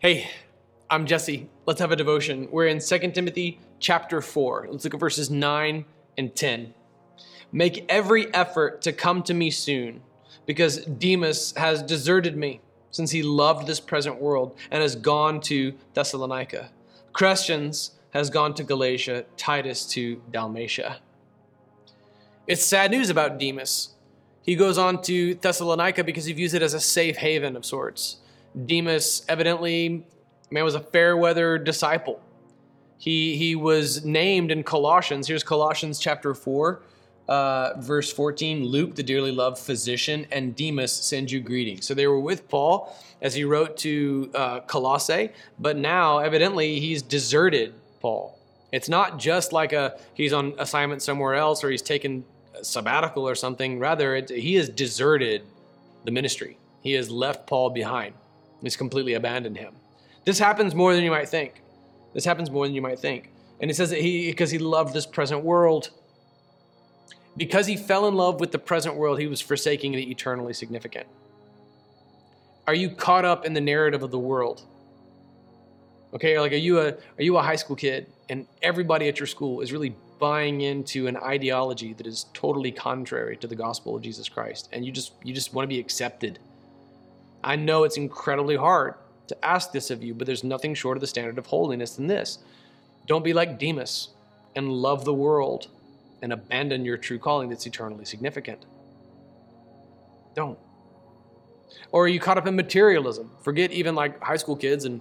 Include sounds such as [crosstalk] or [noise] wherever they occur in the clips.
Hey, I'm Jesse. Let's have a devotion. We're in 2 Timothy chapter 4. Let's look at verses 9 and 10. Make every effort to come to me soon, because Demas has deserted me, since he loved this present world and has gone to Thessalonica. Crescens has gone to Galatia, Titus to Dalmatia. It's sad news about Demas. He goes on to Thessalonica because he views it as a safe haven of sorts. Demas evidently man was a fair weather disciple. He he was named in Colossians. Here's Colossians chapter 4, uh, verse 14. Luke, the dearly loved physician, and Demas send you greetings. So they were with Paul as he wrote to uh, Colossae, but now evidently he's deserted Paul. It's not just like a he's on assignment somewhere else or he's taken sabbatical or something. Rather, it, he has deserted the ministry. He has left Paul behind. He's completely abandoned him. This happens more than you might think. This happens more than you might think. And it says that he, because he loved this present world, because he fell in love with the present world, he was forsaking the eternally significant. Are you caught up in the narrative of the world? Okay, like are you a are you a high school kid and everybody at your school is really buying into an ideology that is totally contrary to the gospel of Jesus Christ and you just you just want to be accepted. I know it's incredibly hard to ask this of you, but there's nothing short of the standard of holiness than this. Don't be like Demas and love the world and abandon your true calling that's eternally significant. Don't. Or are you caught up in materialism? Forget even like high school kids and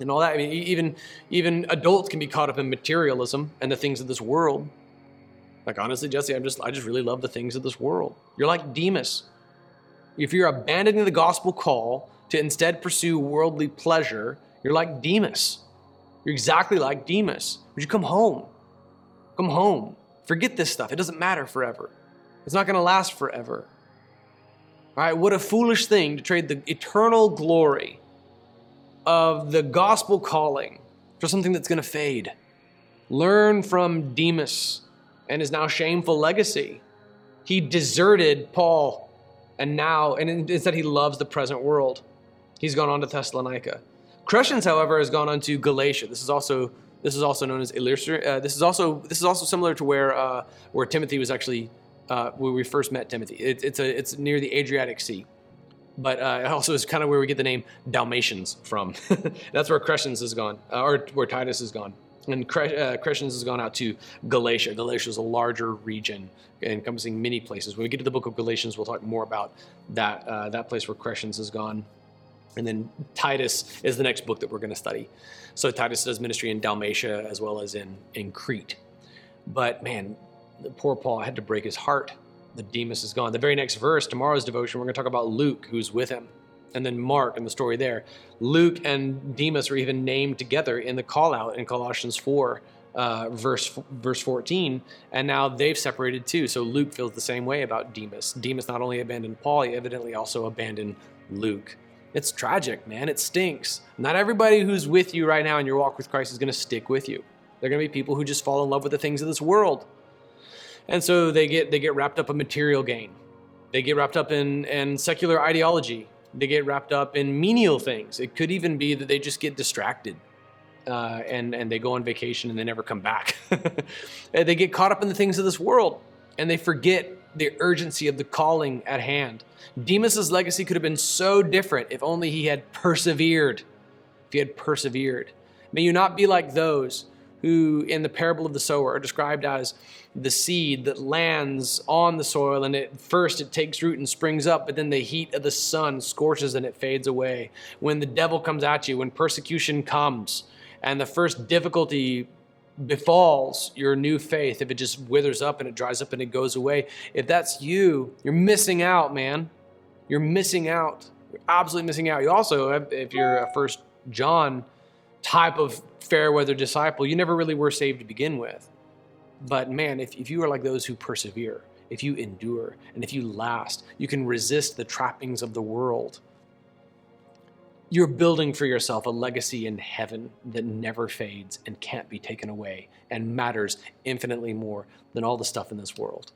and all that. I mean, even even adults can be caught up in materialism and the things of this world. Like honestly, Jesse, I'm just I just really love the things of this world. You're like Demas. If you're abandoning the gospel call to instead pursue worldly pleasure, you're like Demas. You're exactly like Demas. Would you come home? Come home. Forget this stuff. It doesn't matter forever. It's not going to last forever. All right, what a foolish thing to trade the eternal glory of the gospel calling for something that's going to fade. Learn from Demas and his now shameful legacy. He deserted Paul, and now, and instead he loves the present world. He's gone on to Thessalonica. Crescens, however, has gone on to Galatia. This is also this is also known as Illyria. Uh, this is also this is also similar to where uh, where Timothy was actually uh, where we first met Timothy. It, it's a it's near the Adriatic Sea but uh, it also is kind of where we get the name Dalmatians from. [laughs] That's where Crescens has gone, uh, or where Titus has gone. And uh, Crescens has gone out to Galatia. Galatia is a larger region encompassing many places. When we get to the book of Galatians, we'll talk more about that, uh, that place where Crescens has gone. And then Titus is the next book that we're going to study. So Titus does ministry in Dalmatia as well as in, in Crete. But man, poor Paul had to break his heart the Demas is gone. The very next verse, tomorrow's devotion, we're going to talk about Luke, who's with him, and then Mark and the story there. Luke and Demas are even named together in the call out in Colossians 4. Uh, verse verse 14, and now they've separated too. So Luke feels the same way about Demas. Demas not only abandoned Paul, he evidently also abandoned Luke. It's tragic, man. It stinks. Not everybody who's with you right now in your walk with Christ is going to stick with you. They're going to be people who just fall in love with the things of this world and so they get they get wrapped up in material gain they get wrapped up in in secular ideology they get wrapped up in menial things. It could even be that they just get distracted uh, and and they go on vacation and they never come back. [laughs] They get caught up in the things of this world and they forget the urgency of the calling at hand. Demas's legacy could have been so different if only he had persevered. If he had persevered. May you not be like those who in the parable of the sower are described as the seed that lands on the soil and at first it takes root and springs up but then the heat of the sun scorches and it fades away. When the devil comes at you when persecution comes and the first difficulty befalls your new faith if it just withers up and it dries up and it goes away if that's you you're missing out man. You're missing out. You're absolutely missing out. You also if you're a first john type of fair weather disciple, you never really were saved to begin with. But man, if, if you are like those who persevere, if you endure, and if you last, you can resist the trappings of the world. You're building for yourself a legacy in heaven that never fades and can't be taken away and matters infinitely more than all the stuff in this world.